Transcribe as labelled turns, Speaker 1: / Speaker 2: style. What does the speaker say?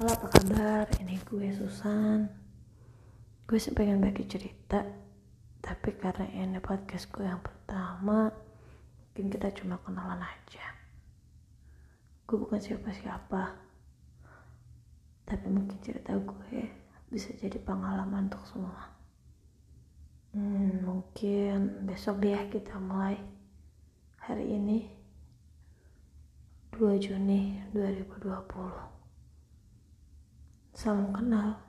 Speaker 1: Halo apa kabar? Ini gue Susan. Gue sih pengen bagi cerita Tapi karena ini podcast gue yang pertama Mungkin kita cuma kenalan aja. Gue bukan siapa-siapa Tapi mungkin cerita gue Bisa jadi pengalaman untuk semua. Hmm, mungkin besok deh kita mulai. Hari ini 2 Juni 2020 Salam kenal